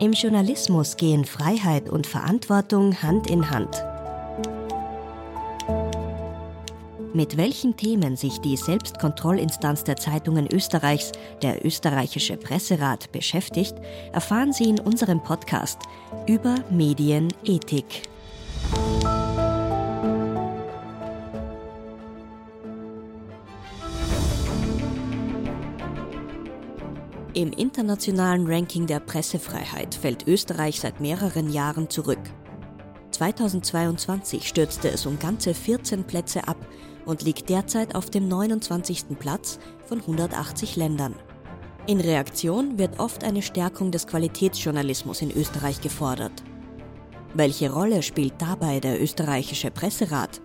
Im Journalismus gehen Freiheit und Verantwortung Hand in Hand. Mit welchen Themen sich die Selbstkontrollinstanz der Zeitungen Österreichs, der österreichische Presserat, beschäftigt, erfahren Sie in unserem Podcast über Medienethik. Im internationalen Ranking der Pressefreiheit fällt Österreich seit mehreren Jahren zurück. 2022 stürzte es um ganze 14 Plätze ab und liegt derzeit auf dem 29. Platz von 180 Ländern. In Reaktion wird oft eine Stärkung des Qualitätsjournalismus in Österreich gefordert. Welche Rolle spielt dabei der österreichische Presserat?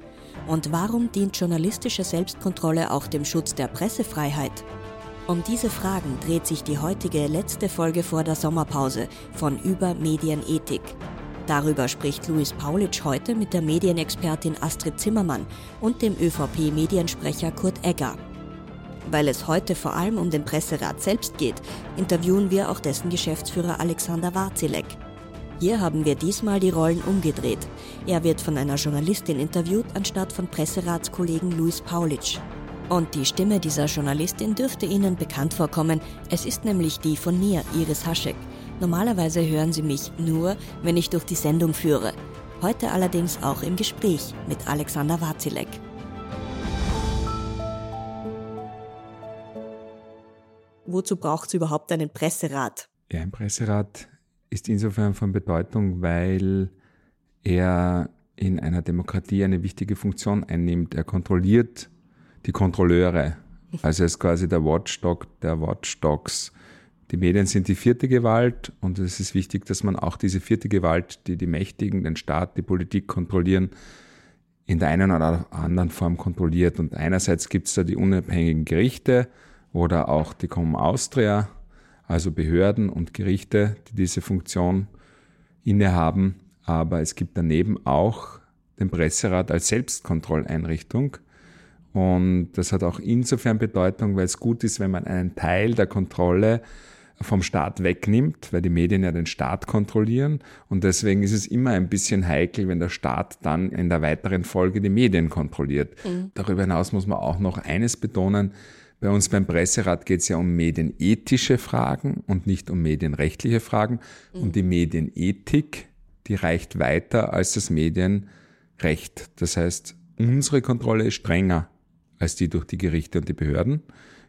Und warum dient journalistische Selbstkontrolle auch dem Schutz der Pressefreiheit? Um diese Fragen dreht sich die heutige letzte Folge vor der Sommerpause von Über Medienethik, Darüber spricht Luis Paulitsch heute mit der Medienexpertin Astrid Zimmermann und dem ÖVP-Mediensprecher Kurt Egger. Weil es heute vor allem um den Presserat selbst geht, interviewen wir auch dessen Geschäftsführer Alexander Warzilek. Hier haben wir diesmal die Rollen umgedreht. Er wird von einer Journalistin interviewt, anstatt von Presseratskollegen Luis Paulitsch. Und die Stimme dieser Journalistin dürfte Ihnen bekannt vorkommen. Es ist nämlich die von mir, Iris Haschek. Normalerweise hören Sie mich nur, wenn ich durch die Sendung führe. Heute allerdings auch im Gespräch mit Alexander Wazilek. Wozu braucht es überhaupt einen Presserat? Ja, ein Presserat ist insofern von Bedeutung, weil er in einer Demokratie eine wichtige Funktion einnimmt. Er kontrolliert die Kontrolleure. Also er ist quasi der Watchdog der Watchdogs die Medien sind die vierte Gewalt und es ist wichtig, dass man auch diese vierte Gewalt, die die Mächtigen, den Staat, die Politik kontrollieren, in der einen oder anderen Form kontrolliert. Und einerseits gibt es da die unabhängigen Gerichte oder auch die Com Austria, also Behörden und Gerichte, die diese Funktion innehaben. Aber es gibt daneben auch den Presserat als Selbstkontrolleinrichtung. Und das hat auch insofern Bedeutung, weil es gut ist, wenn man einen Teil der Kontrolle vom Staat wegnimmt, weil die Medien ja den Staat kontrollieren. Und deswegen ist es immer ein bisschen heikel, wenn der Staat dann in der weiteren Folge die Medien kontrolliert. Mhm. Darüber hinaus muss man auch noch eines betonen. Bei uns beim Presserat geht es ja um medienethische Fragen und nicht um medienrechtliche Fragen. Mhm. Und die Medienethik, die reicht weiter als das Medienrecht. Das heißt, unsere Kontrolle ist strenger als die durch die Gerichte und die Behörden.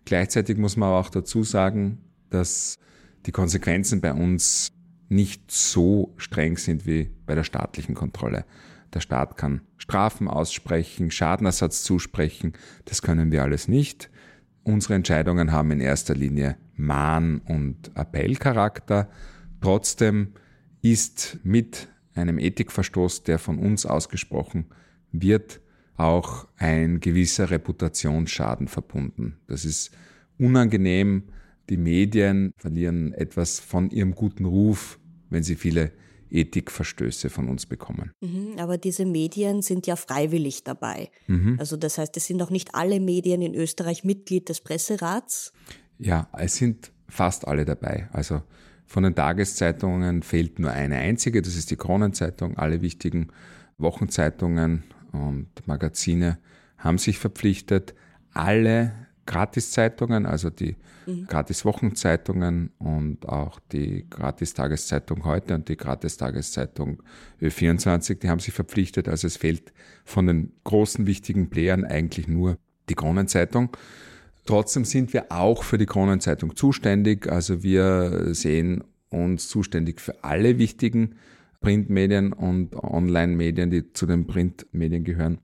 Gleichzeitig muss man aber auch dazu sagen, dass die Konsequenzen bei uns nicht so streng sind wie bei der staatlichen Kontrolle. Der Staat kann Strafen aussprechen, Schadenersatz zusprechen, das können wir alles nicht. Unsere Entscheidungen haben in erster Linie Mahn- und Appellcharakter. Trotzdem ist mit einem Ethikverstoß, der von uns ausgesprochen wird, auch ein gewisser Reputationsschaden verbunden. Das ist unangenehm, die Medien verlieren etwas von ihrem guten Ruf, wenn sie viele Ethikverstöße von uns bekommen. Mhm, aber diese Medien sind ja freiwillig dabei. Mhm. Also das heißt, es sind auch nicht alle Medien in Österreich Mitglied des Presserats? Ja, es sind fast alle dabei. Also von den Tageszeitungen fehlt nur eine einzige, das ist die Kronenzeitung. Alle wichtigen Wochenzeitungen und Magazine haben sich verpflichtet, alle Gratiszeitungen, also die mhm. Gratis-Wochenzeitungen und auch die Gratis-Tageszeitung heute und die Gratis-Tageszeitung Ö24, die haben sich verpflichtet. Also es fehlt von den großen wichtigen Playern eigentlich nur die Kronenzeitung. Trotzdem sind wir auch für die Kronenzeitung zuständig. Also wir sehen uns zuständig für alle wichtigen Printmedien und Online-Medien, die zu den Printmedien gehören.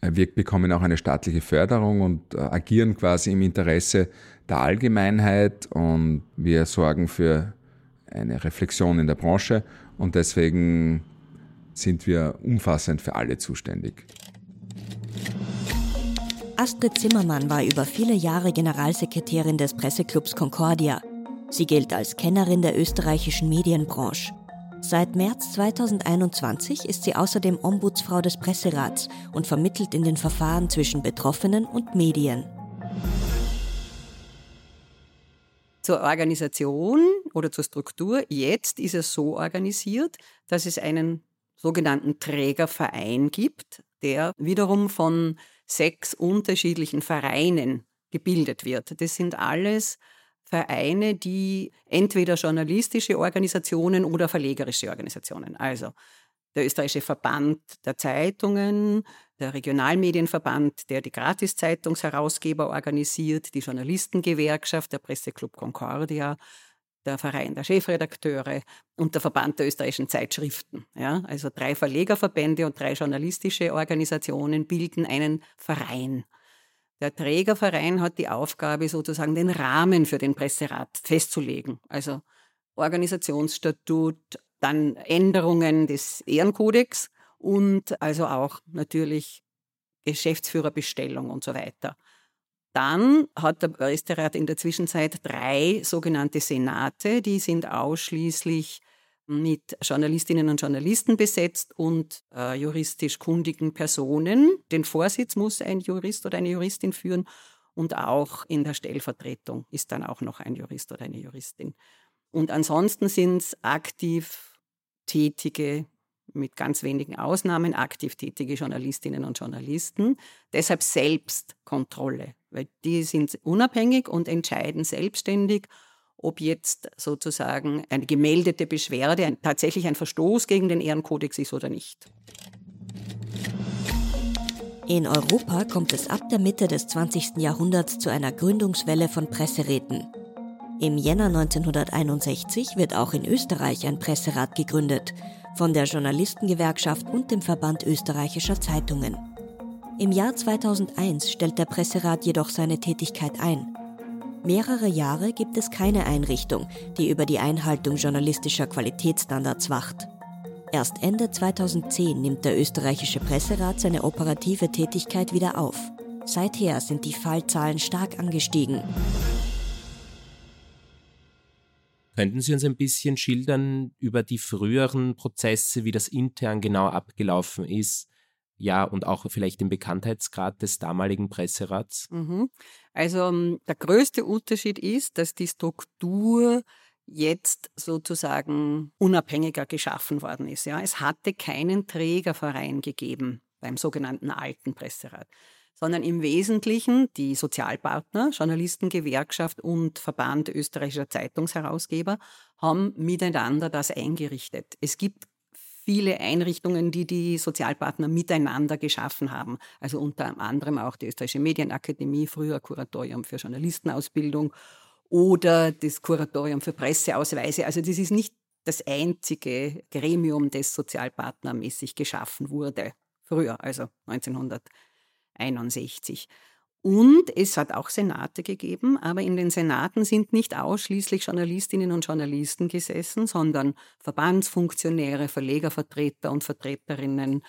Äh, wir bekommen auch eine staatliche Förderung und äh, agieren quasi im Interesse der Allgemeinheit und wir sorgen für eine Reflexion in der Branche und deswegen sind wir umfassend für alle zuständig. Astrid Zimmermann war über viele Jahre Generalsekretärin des Presseclubs Concordia. Sie gilt als Kennerin der österreichischen Medienbranche. Seit März 2021 ist sie außerdem Ombudsfrau des Presserats und vermittelt in den Verfahren zwischen Betroffenen und Medien. Zur Organisation oder zur Struktur. Jetzt ist es so organisiert, dass es einen sogenannten Trägerverein gibt, der wiederum von sechs unterschiedlichen Vereinen gebildet wird. Das sind alles Vereine, die entweder journalistische Organisationen oder verlegerische Organisationen, also der österreichische Verband der Zeitungen, der Regionalmedienverband, der die Gratiszeitungsherausgeber organisiert, die Journalistengewerkschaft, der Presseclub Concordia, der Verein der Chefredakteure und der Verband der österreichischen Zeitschriften. Ja, also drei Verlegerverbände und drei journalistische Organisationen bilden einen Verein. Der Trägerverein hat die Aufgabe, sozusagen den Rahmen für den Presserat festzulegen. Also Organisationsstatut, dann Änderungen des Ehrenkodex und also auch natürlich Geschäftsführerbestellung und so weiter. Dann hat der Presserat in der Zwischenzeit drei sogenannte Senate, die sind ausschließlich mit Journalistinnen und Journalisten besetzt und äh, juristisch kundigen Personen. Den Vorsitz muss ein Jurist oder eine Juristin führen und auch in der Stellvertretung ist dann auch noch ein Jurist oder eine Juristin. Und ansonsten sind es aktiv tätige, mit ganz wenigen Ausnahmen, aktiv tätige Journalistinnen und Journalisten. Deshalb Selbstkontrolle, weil die sind unabhängig und entscheiden selbstständig, ob jetzt sozusagen eine gemeldete Beschwerde tatsächlich ein Verstoß gegen den Ehrenkodex ist oder nicht. In Europa kommt es ab der Mitte des 20. Jahrhunderts zu einer Gründungswelle von Presseräten. Im Jänner 1961 wird auch in Österreich ein Presserat gegründet, von der Journalistengewerkschaft und dem Verband österreichischer Zeitungen. Im Jahr 2001 stellt der Presserat jedoch seine Tätigkeit ein. Mehrere Jahre gibt es keine Einrichtung, die über die Einhaltung journalistischer Qualitätsstandards wacht. Erst Ende 2010 nimmt der österreichische Presserat seine operative Tätigkeit wieder auf. Seither sind die Fallzahlen stark angestiegen. Könnten Sie uns ein bisschen schildern über die früheren Prozesse, wie das intern genau abgelaufen ist? Ja, und auch vielleicht den Bekanntheitsgrad des damaligen Presserats? Mhm. Also ähm, der größte Unterschied ist, dass die Struktur jetzt sozusagen unabhängiger geschaffen worden ist. Ja, es hatte keinen Trägerverein gegeben beim sogenannten alten Presserat sondern im Wesentlichen die Sozialpartner, Journalistengewerkschaft und Verband österreichischer Zeitungsherausgeber haben miteinander das eingerichtet. Es gibt viele Einrichtungen, die die Sozialpartner miteinander geschaffen haben. Also unter anderem auch die Österreichische Medienakademie, früher Kuratorium für Journalistenausbildung oder das Kuratorium für Presseausweise. Also das ist nicht das einzige Gremium, das sozialpartnermäßig geschaffen wurde. Früher, also 1900. 61. Und es hat auch Senate gegeben, aber in den Senaten sind nicht ausschließlich Journalistinnen und Journalisten gesessen, sondern Verbandsfunktionäre, Verlegervertreter und Vertreterinnen,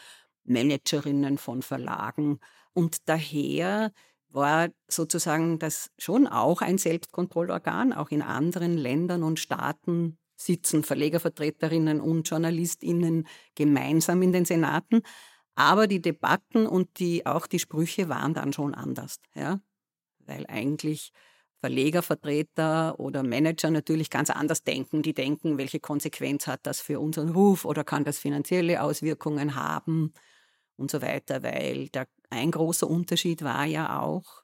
Managerinnen von Verlagen. Und daher war sozusagen das schon auch ein Selbstkontrollorgan. Auch in anderen Ländern und Staaten sitzen Verlegervertreterinnen und Journalistinnen gemeinsam in den Senaten. Aber die Debatten und die, auch die Sprüche waren dann schon anders. Ja? Weil eigentlich Verlegervertreter oder Manager natürlich ganz anders denken. Die denken, welche Konsequenz hat das für unseren Ruf oder kann das finanzielle Auswirkungen haben und so weiter. Weil der, ein großer Unterschied war ja auch,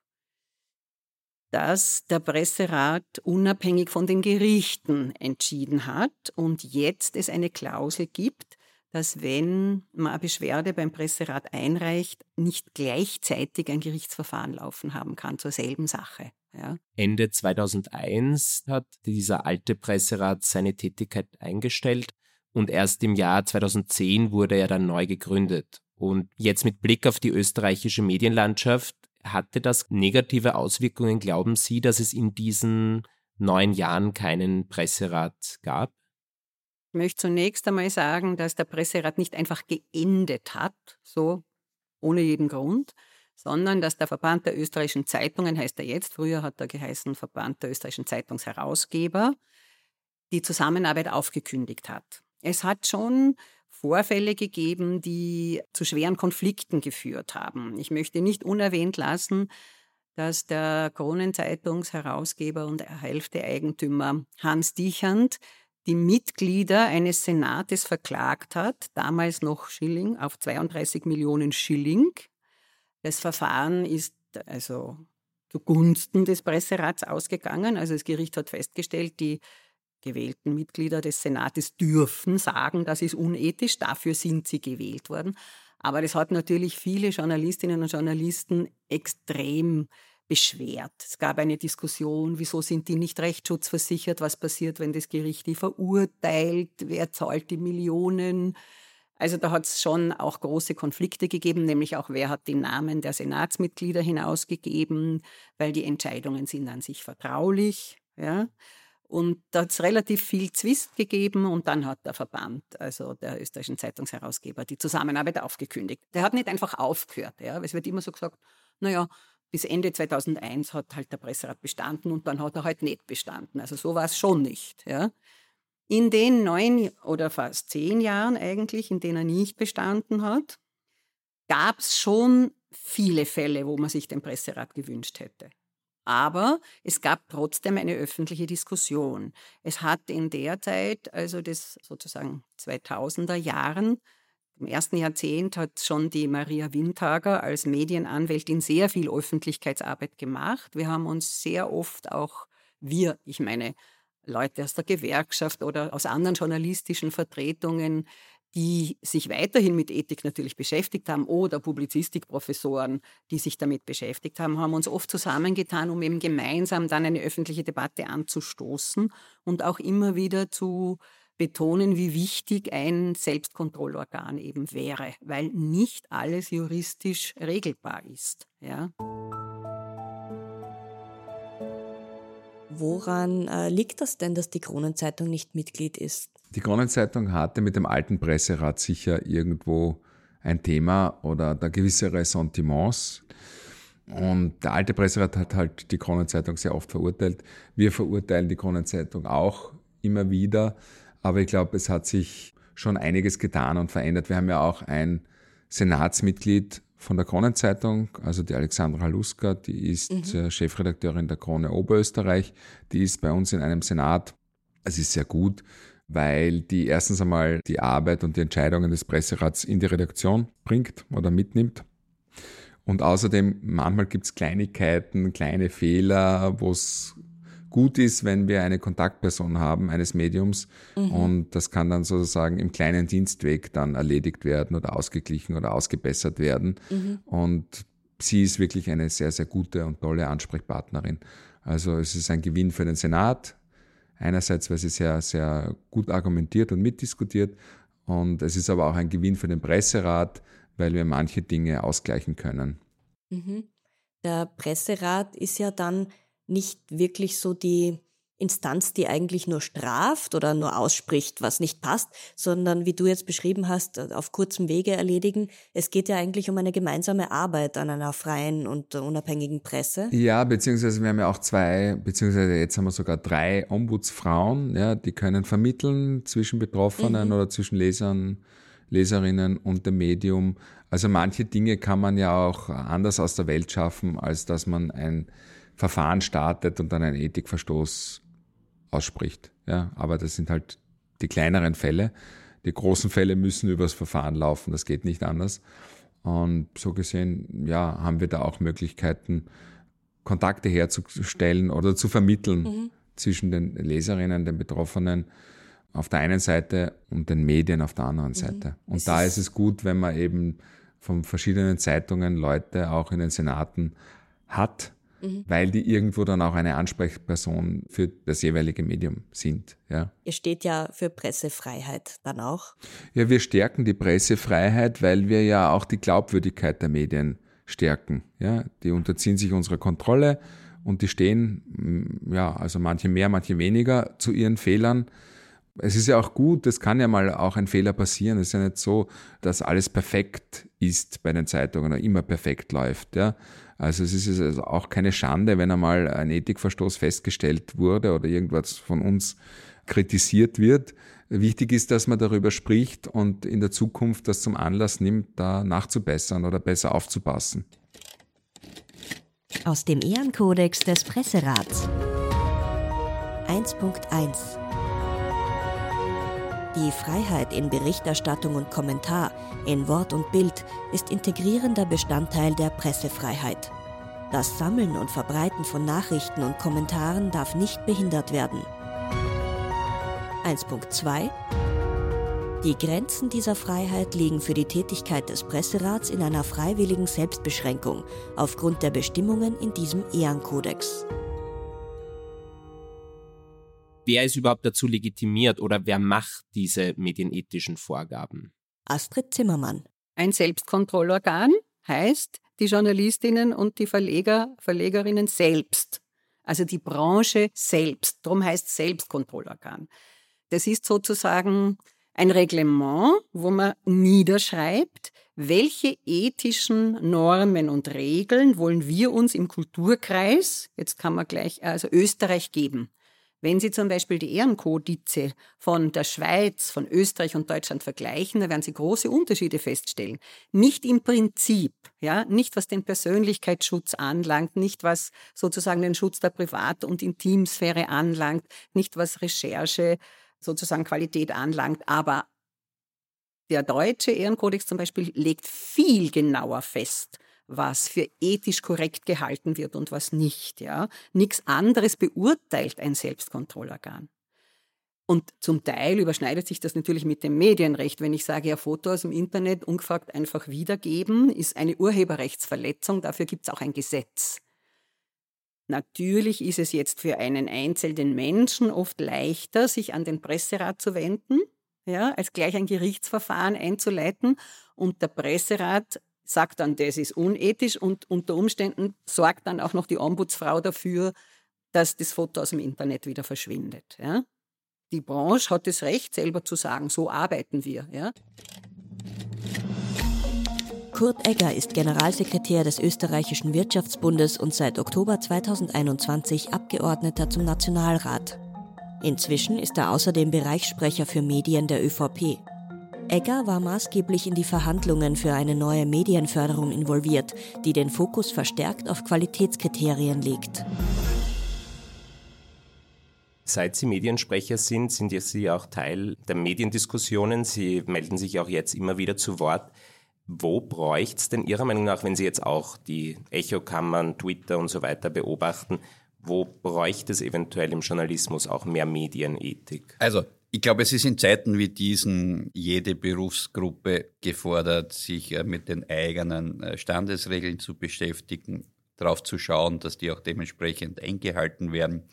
dass der Presserat unabhängig von den Gerichten entschieden hat und jetzt es eine Klausel gibt, dass wenn man eine Beschwerde beim Presserat einreicht, nicht gleichzeitig ein Gerichtsverfahren laufen haben kann zur selben Sache. Ja. Ende 2001 hat dieser alte Presserat seine Tätigkeit eingestellt und erst im Jahr 2010 wurde er dann neu gegründet. Und jetzt mit Blick auf die österreichische Medienlandschaft, hatte das negative Auswirkungen, glauben Sie, dass es in diesen neun Jahren keinen Presserat gab? Ich möchte zunächst einmal sagen, dass der Presserat nicht einfach geendet hat, so ohne jeden Grund, sondern dass der Verband der österreichischen Zeitungen, heißt er jetzt, früher hat er geheißen Verband der österreichischen Zeitungsherausgeber, die Zusammenarbeit aufgekündigt hat. Es hat schon Vorfälle gegeben, die zu schweren Konflikten geführt haben. Ich möchte nicht unerwähnt lassen, dass der Kronenzeitungsherausgeber und Hälfte-Eigentümer Hans Dichand die Mitglieder eines Senates verklagt hat, damals noch Schilling, auf 32 Millionen Schilling. Das Verfahren ist also zugunsten des Presserats ausgegangen. Also das Gericht hat festgestellt, die gewählten Mitglieder des Senates dürfen sagen, das ist unethisch, dafür sind sie gewählt worden. Aber das hat natürlich viele Journalistinnen und Journalisten extrem beschwert. Es gab eine Diskussion, wieso sind die nicht rechtsschutzversichert, was passiert, wenn das Gericht die verurteilt, wer zahlt die Millionen. Also da hat es schon auch große Konflikte gegeben, nämlich auch wer hat die Namen der Senatsmitglieder hinausgegeben, weil die Entscheidungen sind an sich vertraulich. Ja. Und da hat es relativ viel Zwist gegeben und dann hat der Verband, also der österreichischen Zeitungsherausgeber, die Zusammenarbeit aufgekündigt. Der hat nicht einfach aufgehört. Ja. Es wird immer so gesagt, naja, bis Ende 2001 hat halt der Presserat bestanden und dann hat er halt nicht bestanden. Also so war es schon nicht. Ja. In den neun oder fast zehn Jahren eigentlich, in denen er nicht bestanden hat, gab es schon viele Fälle, wo man sich den Presserat gewünscht hätte. Aber es gab trotzdem eine öffentliche Diskussion. Es hat in der Zeit, also des sozusagen 2000er Jahren, im ersten Jahrzehnt hat schon die Maria Windhager als Medienanwältin sehr viel Öffentlichkeitsarbeit gemacht. Wir haben uns sehr oft auch, wir, ich meine, Leute aus der Gewerkschaft oder aus anderen journalistischen Vertretungen, die sich weiterhin mit Ethik natürlich beschäftigt haben oder Publizistikprofessoren, die sich damit beschäftigt haben, haben uns oft zusammengetan, um eben gemeinsam dann eine öffentliche Debatte anzustoßen und auch immer wieder zu betonen, wie wichtig ein Selbstkontrollorgan eben wäre, weil nicht alles juristisch regelbar ist. Ja. Woran äh, liegt das denn, dass die Kronenzeitung nicht Mitglied ist? Die Kronenzeitung hatte mit dem alten Presserat sicher irgendwo ein Thema oder da gewisse Ressentiments. Und der alte Presserat hat halt die Kronenzeitung sehr oft verurteilt. Wir verurteilen die Kronenzeitung auch immer wieder. Aber ich glaube, es hat sich schon einiges getan und verändert. Wir haben ja auch ein Senatsmitglied von der Kronenzeitung, also die Alexandra Haluska, die ist mhm. Chefredakteurin der Krone Oberösterreich. Die ist bei uns in einem Senat. Es ist sehr gut, weil die erstens einmal die Arbeit und die Entscheidungen des Presserats in die Redaktion bringt oder mitnimmt. Und außerdem, manchmal gibt es Kleinigkeiten, kleine Fehler, wo es gut ist, wenn wir eine Kontaktperson haben eines Mediums mhm. und das kann dann sozusagen im kleinen Dienstweg dann erledigt werden oder ausgeglichen oder ausgebessert werden. Mhm. Und sie ist wirklich eine sehr, sehr gute und tolle Ansprechpartnerin. Also es ist ein Gewinn für den Senat. Einerseits, weil sie sehr, sehr gut argumentiert und mitdiskutiert. Und es ist aber auch ein Gewinn für den Presserat, weil wir manche Dinge ausgleichen können. Mhm. Der Presserat ist ja dann nicht wirklich so die Instanz, die eigentlich nur straft oder nur ausspricht, was nicht passt, sondern wie du jetzt beschrieben hast, auf kurzem Wege erledigen. Es geht ja eigentlich um eine gemeinsame Arbeit an einer freien und unabhängigen Presse. Ja, beziehungsweise wir haben ja auch zwei, beziehungsweise jetzt haben wir sogar drei Ombudsfrauen, ja, die können vermitteln zwischen Betroffenen mhm. oder zwischen Lesern, Leserinnen und dem Medium. Also manche Dinge kann man ja auch anders aus der Welt schaffen, als dass man ein Verfahren startet und dann einen Ethikverstoß ausspricht. Ja, aber das sind halt die kleineren Fälle. Die großen Fälle müssen übers Verfahren laufen, das geht nicht anders. Und so gesehen, ja, haben wir da auch Möglichkeiten, Kontakte herzustellen oder zu vermitteln mhm. zwischen den Leserinnen, den Betroffenen auf der einen Seite und den Medien auf der anderen mhm. Seite. Und es da ist es gut, wenn man eben von verschiedenen Zeitungen Leute auch in den Senaten hat, mhm. weil die irgendwo dann auch eine Ansprechperson für das jeweilige Medium sind. Ja. Ihr steht ja für Pressefreiheit dann auch. Ja, wir stärken die Pressefreiheit, weil wir ja auch die Glaubwürdigkeit der Medien stärken. Ja, die unterziehen sich unserer Kontrolle und die stehen, ja, also manche mehr, manche weniger zu ihren Fehlern. Es ist ja auch gut, es kann ja mal auch ein Fehler passieren. Es ist ja nicht so, dass alles perfekt ist bei den Zeitungen oder immer perfekt läuft. Ja. Also es ist also auch keine Schande, wenn einmal ein Ethikverstoß festgestellt wurde oder irgendwas von uns kritisiert wird. Wichtig ist, dass man darüber spricht und in der Zukunft das zum Anlass nimmt, da nachzubessern oder besser aufzupassen. Aus dem Ehrenkodex des Presserats. 1.1 Die Freiheit in Berichterstattung und Kommentar, in Wort und Bild ist integrierender Bestandteil der Pressefreiheit. Das Sammeln und Verbreiten von Nachrichten und Kommentaren darf nicht behindert werden. 1.2 Die Grenzen dieser Freiheit liegen für die Tätigkeit des Presserats in einer freiwilligen Selbstbeschränkung aufgrund der Bestimmungen in diesem Ehrenkodex. Wer ist überhaupt dazu legitimiert oder wer macht diese medienethischen Vorgaben? Astrid Zimmermann. Ein Selbstkontrollorgan heißt, die Journalistinnen und die Verleger, Verlegerinnen selbst. Also die Branche selbst. Darum heißt Selbstkontrollorgan. Das ist sozusagen ein Reglement, wo man niederschreibt, welche ethischen Normen und Regeln wollen wir uns im Kulturkreis, jetzt kann man gleich, also Österreich geben. Wenn Sie zum Beispiel die Ehrenkodize von der Schweiz, von Österreich und Deutschland vergleichen, dann werden Sie große Unterschiede feststellen. Nicht im Prinzip, ja, nicht was den Persönlichkeitsschutz anlangt, nicht was sozusagen den Schutz der Privat- und Intimsphäre anlangt, nicht was Recherche sozusagen Qualität anlangt, aber der deutsche Ehrenkodex zum Beispiel legt viel genauer fest, was für ethisch korrekt gehalten wird und was nicht. Ja? Nichts anderes beurteilt ein Selbstkontrollorgan. Und zum Teil überschneidet sich das natürlich mit dem Medienrecht. Wenn ich sage, ja, Foto aus dem Internet ungefragt einfach wiedergeben, ist eine Urheberrechtsverletzung. Dafür gibt es auch ein Gesetz. Natürlich ist es jetzt für einen einzelnen Menschen oft leichter, sich an den Presserat zu wenden, ja, als gleich ein Gerichtsverfahren einzuleiten. Und der Presserat sagt dann, das ist unethisch und unter Umständen sorgt dann auch noch die Ombudsfrau dafür, dass das Foto aus dem Internet wieder verschwindet. Ja? Die Branche hat das Recht, selber zu sagen, so arbeiten wir. Ja? Kurt Egger ist Generalsekretär des österreichischen Wirtschaftsbundes und seit Oktober 2021 Abgeordneter zum Nationalrat. Inzwischen ist er außerdem Bereichssprecher für Medien der ÖVP. Egger war maßgeblich in die Verhandlungen für eine neue Medienförderung involviert, die den Fokus verstärkt auf Qualitätskriterien legt. Seit Sie Mediensprecher sind, sind Sie auch Teil der Mediendiskussionen. Sie melden sich auch jetzt immer wieder zu Wort. Wo bräuchte es denn Ihrer Meinung nach, wenn Sie jetzt auch die Echokammern, Twitter und so weiter beobachten, wo bräuchte es eventuell im Journalismus auch mehr Medienethik? Also ich glaube, es ist in Zeiten wie diesen jede Berufsgruppe gefordert, sich äh, mit den eigenen äh, Standesregeln zu beschäftigen, darauf zu schauen, dass die auch dementsprechend eingehalten werden,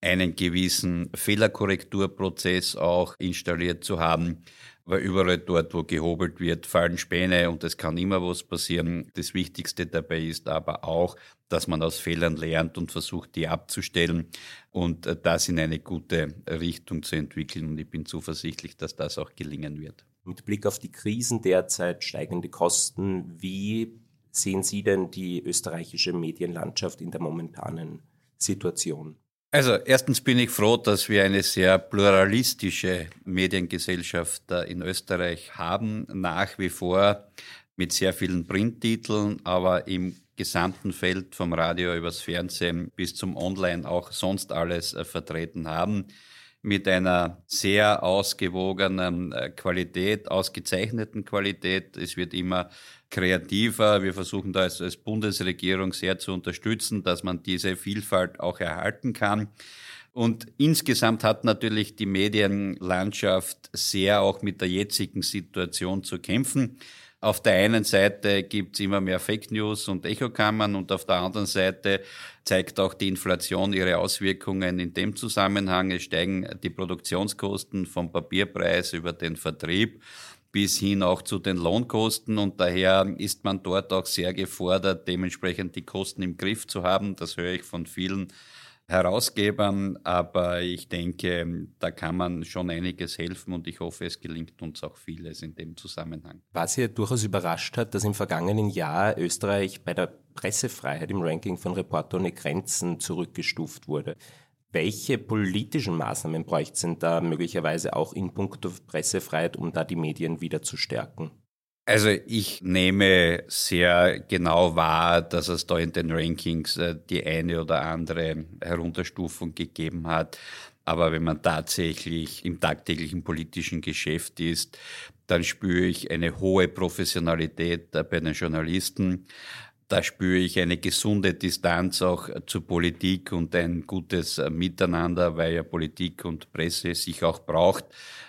einen gewissen Fehlerkorrekturprozess auch installiert zu haben weil überall dort, wo gehobelt wird, fallen Späne und es kann immer was passieren. Das Wichtigste dabei ist aber auch, dass man aus Fehlern lernt und versucht, die abzustellen und äh, das in eine gute Richtung zu entwickeln. Und ich bin zuversichtlich, dass das auch gelingen wird. Mit Blick auf die Krisen derzeit, steigende Kosten, wie sehen Sie denn die österreichische Medienlandschaft in der momentanen Situation? Also erstens bin ich froh, dass wir eine sehr pluralistische Mediengesellschaft in Österreich haben, nach wie vor mit sehr vielen Printtiteln, aber im gesamten Feld vom Radio übers Fernsehen bis zum Online auch sonst alles äh, vertreten haben mit einer sehr ausgewogenen äh, Qualität, ausgezeichneten Qualität. Es wird immer kreativer. Wir versuchen da als, als Bundesregierung sehr zu unterstützen, dass man diese Vielfalt auch erhalten kann. Und insgesamt hat natürlich die Medienlandschaft sehr auch mit der jetzigen Situation zu kämpfen. Auf der einen Seite gibt es immer mehr Fake News und Echokammern und auf der anderen Seite zeigt auch die Inflation ihre Auswirkungen in dem Zusammenhang. Es steigen die Produktionskosten vom Papierpreis über den Vertrieb bis hin auch zu den Lohnkosten und daher ist man dort auch sehr gefordert, dementsprechend die Kosten im Griff zu haben. Das höre ich von vielen Herausgebern, aber ich denke, da kann man schon einiges helfen und ich hoffe, es gelingt uns auch vieles in dem Zusammenhang. Was hier durchaus überrascht hat, dass im vergangenen Jahr Österreich bei der Pressefreiheit im Ranking von Reporter ohne Grenzen zurückgestuft wurde. Welche politischen Maßnahmen bräuchte es denn da möglicherweise auch in puncto Pressefreiheit, um da die Medien wieder zu stärken? Also ich nehme sehr genau wahr, dass es da in den Rankings äh, die eine oder andere Herunterstufung gegeben hat. Aber wenn man tatsächlich im tagtäglichen politischen Geschäft ist, dann spüre ich eine hohe Professionalität bei den Journalisten. Da spüre ich eine gesunde Distanz auch zur Politik und ein gutes Miteinander, weil ja Politik und Presse sich auch braucht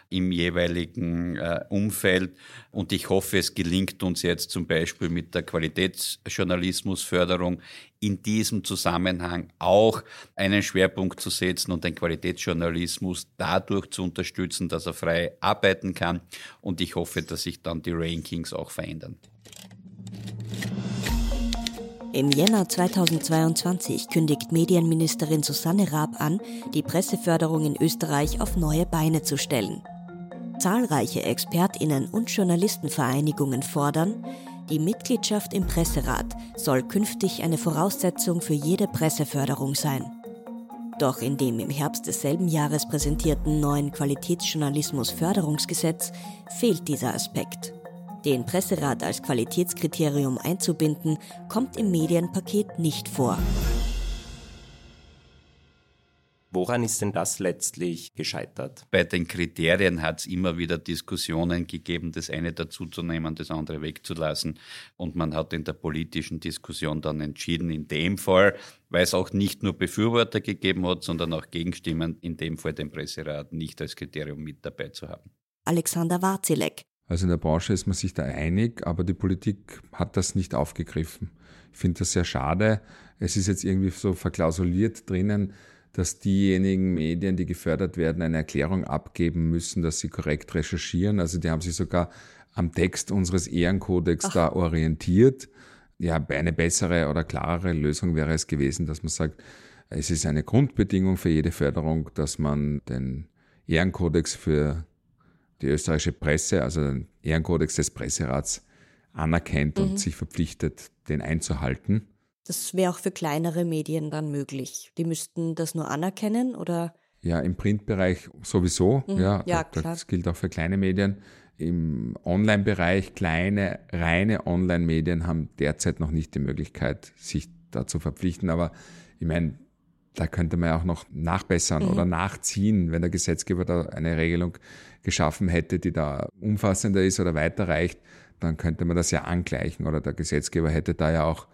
im jeweiligen äh, Umfeld. Und ich hoffe, es gelingt uns jetzt zum Beispiel mit der Qualitätsjournalismusförderung in diesem Zusammenhang auch einen Schwerpunkt zu setzen und den Qualitätsjournalismus dadurch zu unterstützen, dass er frei arbeiten kann. Und ich hoffe, dass sich dann die Rankings auch verändern. Im Jänner 2022 kündigt Medienministerin Susanne Raab an, die Presseförderung in Österreich auf neue Beine zu stellen. Zahlreiche Expertinnen und Journalistenvereinigungen fordern, die Mitgliedschaft im Presserat soll künftig eine Voraussetzung für jede Presseförderung sein. Doch in dem im Herbst desselben Jahres präsentierten neuen Qualitätsjournalismus-Förderungsgesetz fehlt dieser Aspekt. Den Presserat als Qualitätskriterium einzubinden, kommt im Medienpaket nicht vor. Woran ist denn das letztlich gescheitert? Bei den Kriterien hat es immer wieder Diskussionen gegeben, das eine dazuzunehmen, das andere wegzulassen. Und man hat in der politischen Diskussion dann entschieden, in dem Fall, weil es auch nicht nur Befürworter gegeben hat, sondern auch Gegenstimmen, in dem Fall den Presserat nicht als Kriterium mit dabei zu haben. Alexander Warzilek. Also in der Branche ist man sich da einig, aber die Politik hat das nicht aufgegriffen. Ich finde das sehr schade. Es ist jetzt irgendwie so verklausuliert drinnen, dass diejenigen Medien, die gefördert werden, eine Erklärung abgeben müssen, dass sie korrekt recherchieren. Also die haben sich sogar am Text unseres Ehrenkodex Ach. da orientiert. Ja, eine bessere oder klarere Lösung wäre es gewesen, dass man sagt, es ist eine Grundbedingung für jede Förderung, dass man den Ehrenkodex für die österreichische Presse, also den Ehrenkodex des Presserats, anerkennt mhm. und sich verpflichtet, den einzuhalten. Das wäre auch für kleinere Medien dann möglich. Die müssten das nur anerkennen oder? Ja, im Printbereich sowieso. Mhm. Ja, ja das klar. gilt auch für kleine Medien. Im Online-Bereich, kleine, reine Online-Medien haben derzeit noch nicht die Möglichkeit, sich da zu verpflichten. Aber ich meine, da könnte man ja auch noch nachbessern mhm. oder nachziehen, wenn der Gesetzgeber da eine Regelung geschaffen hätte, die da umfassender ist oder weiterreicht, dann könnte man das ja angleichen oder der Gesetzgeber hätte da ja auch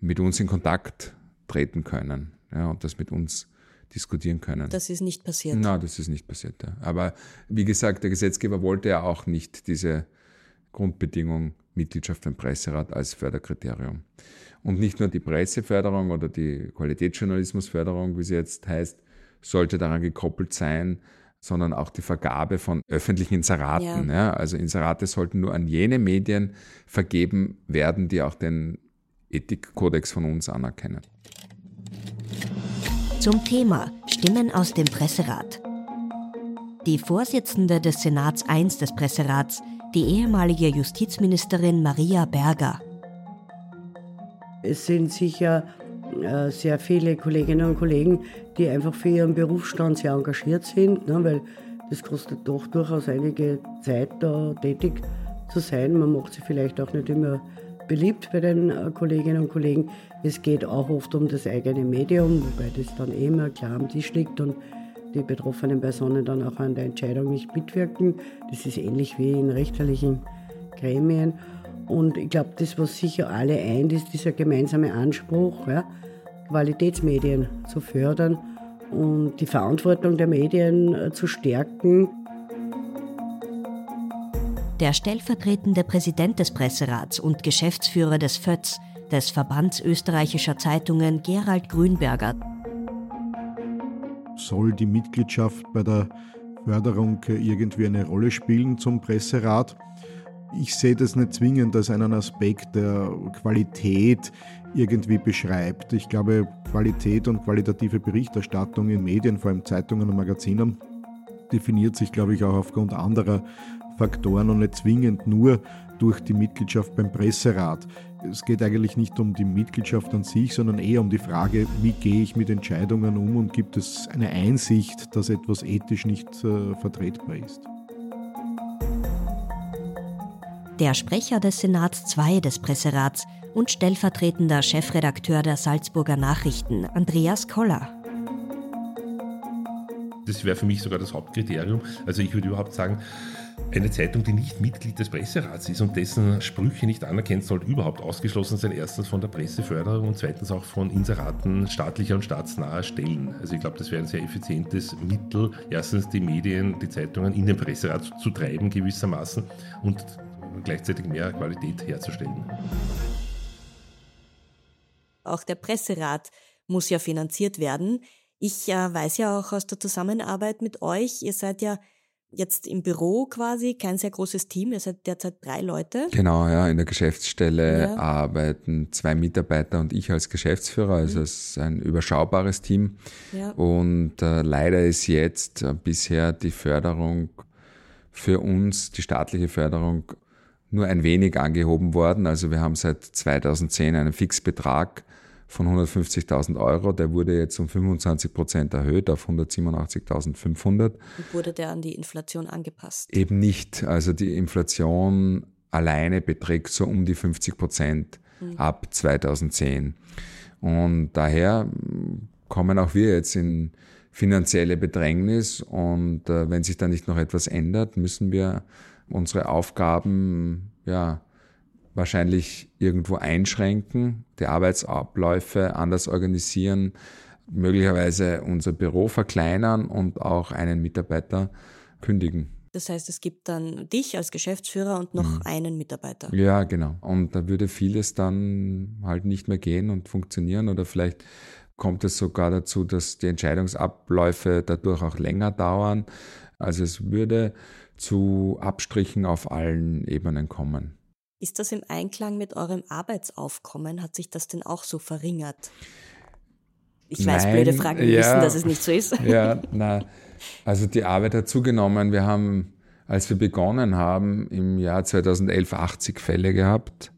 mit uns in Kontakt treten können ja, und das mit uns diskutieren können. Das ist nicht passiert. Nein, das ist nicht passiert. Ja. Aber wie gesagt, der Gesetzgeber wollte ja auch nicht diese Grundbedingung Mitgliedschaft im Presserat als Förderkriterium. Und nicht nur die Presseförderung oder die Qualitätsjournalismusförderung, wie sie jetzt heißt, sollte daran gekoppelt sein, sondern auch die Vergabe von öffentlichen Inseraten. Ja. ja. also Inserate sollten nur an jene Medien vergeben werden, die auch den Ethikkodex von uns anerkennen. Zum Thema Stimmen aus dem Presserat. Die Vorsitzende des Senats I des Presserats, die ehemalige Justizministerin Maria Berger. Es sind sicher äh, sehr viele Kolleginnen und Kollegen, die einfach für ihren Berufsstand sehr engagiert sind, ne, weil das kostet doch durchaus einige Zeit, da tätig zu sein. Man macht sich vielleicht auch nicht immer beliebt bei den äh, Kolleginnen und Kollegen. Es geht auch oft um das eigene Medium, wobei das dann eh immer klar am Tisch liegt und die betroffenen Personen dann auch an der Entscheidung nicht mitwirken. Das ist ähnlich wie in richterlichen Gremien. Und ich glaube, das, was sicher alle eint, ist dieser gemeinsame Anspruch, ja, Qualitätsmedien zu fördern und die Verantwortung der Medien äh, zu stärken. Der stellvertretende Präsident des Presserats und Geschäftsführer des FÖTS, des Verbands österreichischer Zeitungen, Gerald Grünberger. Soll die Mitgliedschaft bei der Förderung irgendwie eine Rolle spielen zum Presserat? Ich sehe das nicht zwingend als einen Aspekt der Qualität irgendwie beschreibt. Ich glaube, Qualität und qualitative Berichterstattung in Medien, vor allem Zeitungen und Magazinen, definiert sich, glaube ich, auch aufgrund anderer Faktoren und nicht zwingend nur durch die Mitgliedschaft beim Presserat. Es geht eigentlich nicht um die Mitgliedschaft an sich, sondern eher um die Frage, wie gehe ich mit Entscheidungen um und gibt es eine Einsicht, dass etwas ethisch nicht äh, vertretbar ist. Der Sprecher des Senats II des Presserats und stellvertretender Chefredakteur der Salzburger Nachrichten, Andreas Koller. Das wäre für mich sogar das Hauptkriterium. Also ich würde überhaupt sagen, eine Zeitung, die nicht Mitglied des Presserats ist und dessen Sprüche nicht anerkennt, sollte überhaupt ausgeschlossen sein. Erstens von der Presseförderung und zweitens auch von Inseraten staatlicher und staatsnaher Stellen. Also ich glaube, das wäre ein sehr effizientes Mittel, erstens die Medien, die Zeitungen in den Presserat zu treiben gewissermaßen und gleichzeitig mehr Qualität herzustellen. Auch der Presserat muss ja finanziert werden. Ich äh, weiß ja auch aus der Zusammenarbeit mit euch, ihr seid ja jetzt im Büro quasi, kein sehr großes Team, ihr seid derzeit drei Leute. Genau, ja, in der Geschäftsstelle ja. arbeiten zwei Mitarbeiter und ich als Geschäftsführer, also mhm. es ist ein überschaubares Team. Ja. Und äh, leider ist jetzt äh, bisher die Förderung für uns, die staatliche Förderung, nur ein wenig angehoben worden. Also wir haben seit 2010 einen Fixbetrag von 150.000 Euro. Der wurde jetzt um 25 Prozent erhöht auf 187.500. Wurde der an die Inflation angepasst? Eben nicht. Also die Inflation alleine beträgt so um die 50 Prozent mhm. ab 2010. Und daher kommen auch wir jetzt in finanzielle Bedrängnis und äh, wenn sich da nicht noch etwas ändert, müssen wir unsere Aufgaben ja wahrscheinlich irgendwo einschränken, die Arbeitsabläufe anders organisieren, möglicherweise unser Büro verkleinern und auch einen Mitarbeiter kündigen. Das heißt, es gibt dann dich als Geschäftsführer und noch mhm. einen Mitarbeiter. Ja, genau. Und da würde vieles dann halt nicht mehr gehen und funktionieren oder vielleicht kommt es sogar dazu, dass die Entscheidungsabläufe dadurch auch länger dauern. Also es würde zu Abstrichen auf allen Ebenen kommen. Ist das im Einklang mit eurem Arbeitsaufkommen? Hat sich das denn auch so verringert? Ich weiß, nein, blöde Fragen ja, wissen, dass es nicht so ist. Ja, nein. Also die Arbeit hat zugenommen. Wir haben, als wir begonnen haben, im Jahr 2011 80 Fälle gehabt.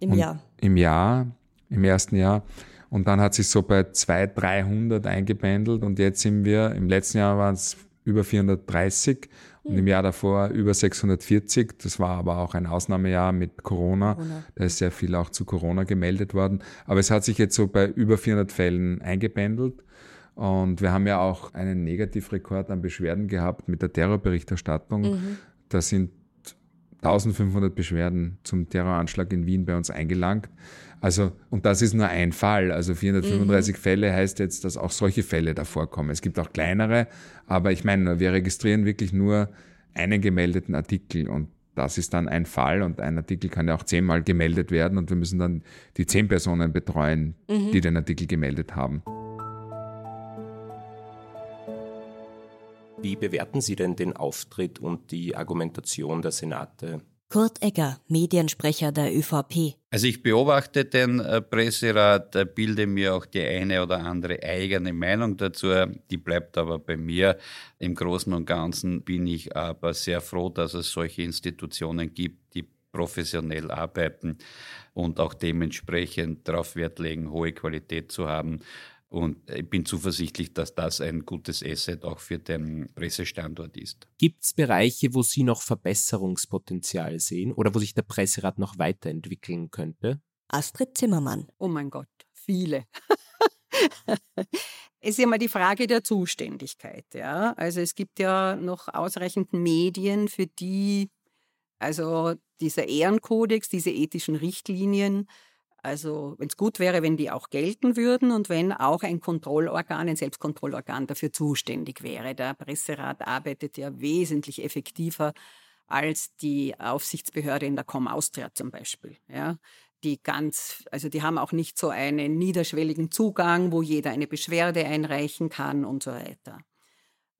Im Jahr? Im Jahr, im ersten Jahr. Und dann hat sich so bei 200, 300 eingependelt und jetzt sind wir, im letzten Jahr waren es über 430 und im Jahr davor über 640. Das war aber auch ein Ausnahmejahr mit Corona. Corona. Da ist sehr viel auch zu Corona gemeldet worden. Aber es hat sich jetzt so bei über 400 Fällen eingependelt. Und wir haben ja auch einen Negativrekord an Beschwerden gehabt mit der Terrorberichterstattung. Mhm. Da sind 1500 Beschwerden zum Terroranschlag in Wien bei uns eingelangt. Also, und das ist nur ein Fall. Also 435 mhm. Fälle heißt jetzt, dass auch solche Fälle da vorkommen. Es gibt auch kleinere, aber ich meine, wir registrieren wirklich nur einen gemeldeten Artikel und das ist dann ein Fall und ein Artikel kann ja auch zehnmal gemeldet werden und wir müssen dann die zehn Personen betreuen, mhm. die den Artikel gemeldet haben. Wie bewerten Sie denn den Auftritt und die Argumentation der Senate? Kurt Egger, Mediensprecher der ÖVP. Also ich beobachte den äh, Presserat, äh, bilde mir auch die eine oder andere eigene Meinung dazu. Die bleibt aber bei mir. Im Großen und Ganzen bin ich aber sehr froh, dass es solche Institutionen gibt, die professionell arbeiten und auch dementsprechend darauf Wert legen, hohe Qualität zu haben. Und ich bin zuversichtlich, dass das ein gutes Asset auch für den Pressestandort ist. Gibt es Bereiche, wo Sie noch Verbesserungspotenzial sehen oder wo sich der Presserat noch weiterentwickeln könnte? Astrid Zimmermann. Oh mein Gott, viele. es ist ja mal die Frage der Zuständigkeit. Ja? Also es gibt ja noch ausreichend Medien, für die also dieser Ehrenkodex, diese ethischen Richtlinien also wenn es gut wäre, wenn die auch gelten würden und wenn auch ein Kontrollorgan, ein Selbstkontrollorgan dafür zuständig wäre. Der Presserat arbeitet ja wesentlich effektiver als die Aufsichtsbehörde in der Com Austria zum Beispiel. Ja, die ganz, also die haben auch nicht so einen niederschwelligen Zugang, wo jeder eine Beschwerde einreichen kann und so weiter.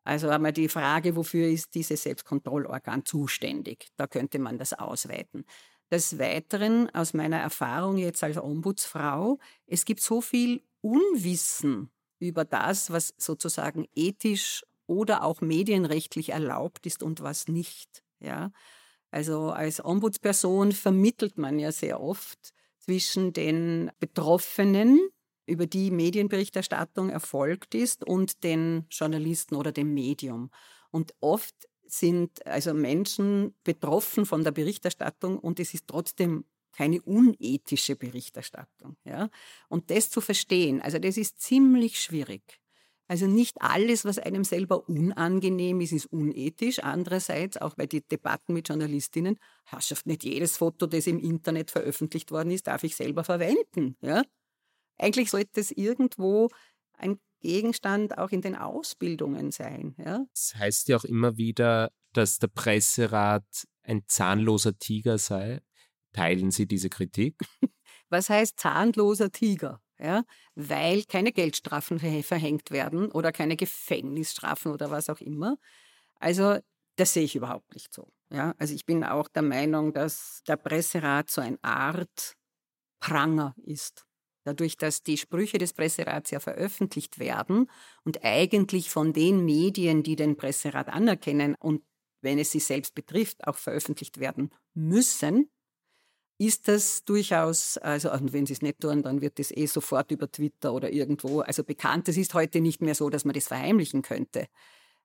Also einmal die Frage, wofür ist dieses Selbstkontrollorgan zuständig? Da könnte man das ausweiten. Des Weiteren, aus meiner Erfahrung jetzt als Ombudsfrau, es gibt so viel Unwissen über das, was sozusagen ethisch oder auch medienrechtlich erlaubt ist und was nicht. Ja? Also als Ombudsperson vermittelt man ja sehr oft zwischen den Betroffenen, über die Medienberichterstattung erfolgt ist, und den Journalisten oder dem Medium. Und oft sind also Menschen betroffen von der Berichterstattung und es ist trotzdem keine unethische Berichterstattung. Ja? Und das zu verstehen, also das ist ziemlich schwierig. Also nicht alles, was einem selber unangenehm ist, ist unethisch. Andererseits, auch bei den Debatten mit Journalistinnen, Herrschaft, nicht jedes Foto, das im Internet veröffentlicht worden ist, darf ich selber verwenden. Ja? Eigentlich sollte es irgendwo ein Gegenstand auch in den Ausbildungen sein. Ja? Das heißt ja auch immer wieder, dass der Presserat ein zahnloser Tiger sei. Teilen Sie diese Kritik? Was heißt zahnloser Tiger? ja, weil keine Geldstrafen verhängt werden oder keine Gefängnisstrafen oder was auch immer. Also das sehe ich überhaupt nicht so. Ja, also ich bin auch der Meinung, dass der Presserat so eine Art Pranger ist. Dadurch, dass die Sprüche des Presserats ja veröffentlicht werden und eigentlich von den Medien, die den Presserat anerkennen und wenn es sie selbst betrifft, auch veröffentlicht werden müssen, ist das durchaus, also und wenn sie es nicht tun, dann wird das eh sofort über Twitter oder irgendwo, also bekannt. Es ist heute nicht mehr so, dass man das verheimlichen könnte.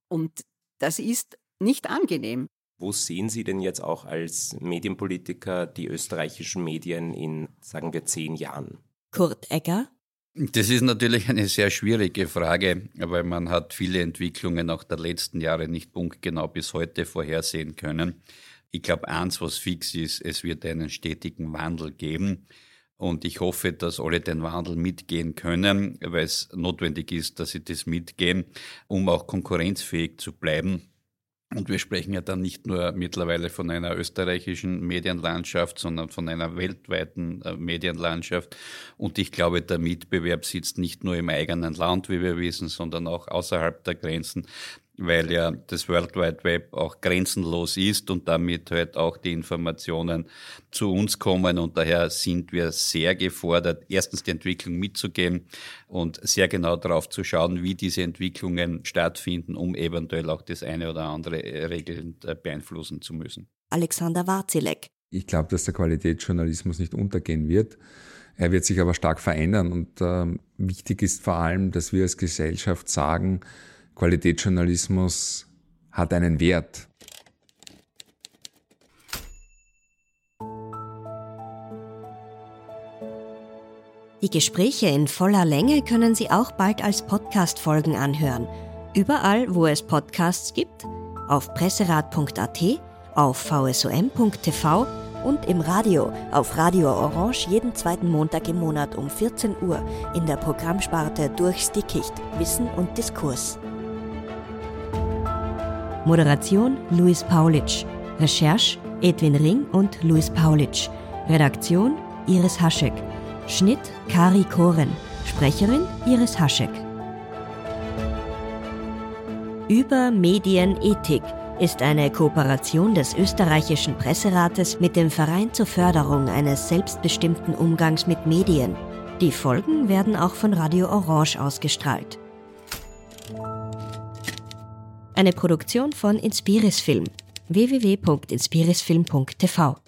Und das ist nicht angenehm. Wo sehen Sie denn jetzt auch als Medienpolitiker die österreichischen Medien in, sagen wir, zehn Jahren? Kurt Egger. Das ist natürlich eine sehr schwierige Frage, weil man hat viele Entwicklungen auch der letzten Jahre nicht punktgenau bis heute vorhersehen können. Ich glaube, eins, was fix ist, es wird einen stetigen Wandel geben. Und ich hoffe, dass alle den Wandel mitgehen können, weil es notwendig ist, dass sie das mitgehen, um auch konkurrenzfähig zu bleiben. Und wir sprechen ja dann nicht nur mittlerweile von einer österreichischen Medienlandschaft, sondern von einer weltweiten äh, Medienlandschaft. Und ich glaube, der Mitbewerb sitzt nicht nur im eigenen Land, wie wir wissen, sondern auch außerhalb der Grenzen weil ja das World Wide Web auch grenzenlos ist und damit halt auch die Informationen zu uns kommen. Und daher sind wir sehr gefordert, erstens die Entwicklung mitzugehen und sehr genau darauf zu schauen, wie diese Entwicklungen stattfinden, um eventuell auch das eine oder andere regelnd äh, beeinflussen zu müssen. Alexander Warzilek. Ich glaube, dass der Qualitätsjournalismus nicht untergehen wird. Er wird sich aber stark verändern und äh, wichtig ist vor allem, dass wir als Gesellschaft sagen, Qualitätsjournalismus hat einen Wert. Die Gespräche in voller Länge können Sie auch bald als Podcast-Folgen anhören. Überall, wo es Podcasts gibt, auf presserat.at, auf vsom.tv und im Radio auf Radio Orange jeden zweiten Montag im Monat um 14 Uhr in der Programmsparte Durchs Dickicht Wissen und Diskurs. Moderation Luis Paulitsch. Recherche Edwin Ring und Luis Paulitsch. Redaktion Iris Haschek. Schnitt Kari Koren. Sprecherin Iris Haschek. Über Medienethik ist eine Kooperation des österreichischen Presserates mit dem Verein zur Förderung eines selbstbestimmten Umgangs mit Medien. Die Folgen werden auch von Radio Orange ausgestrahlt. Eine Produktion von Inspiris Film. Www.inspirisfilm.tv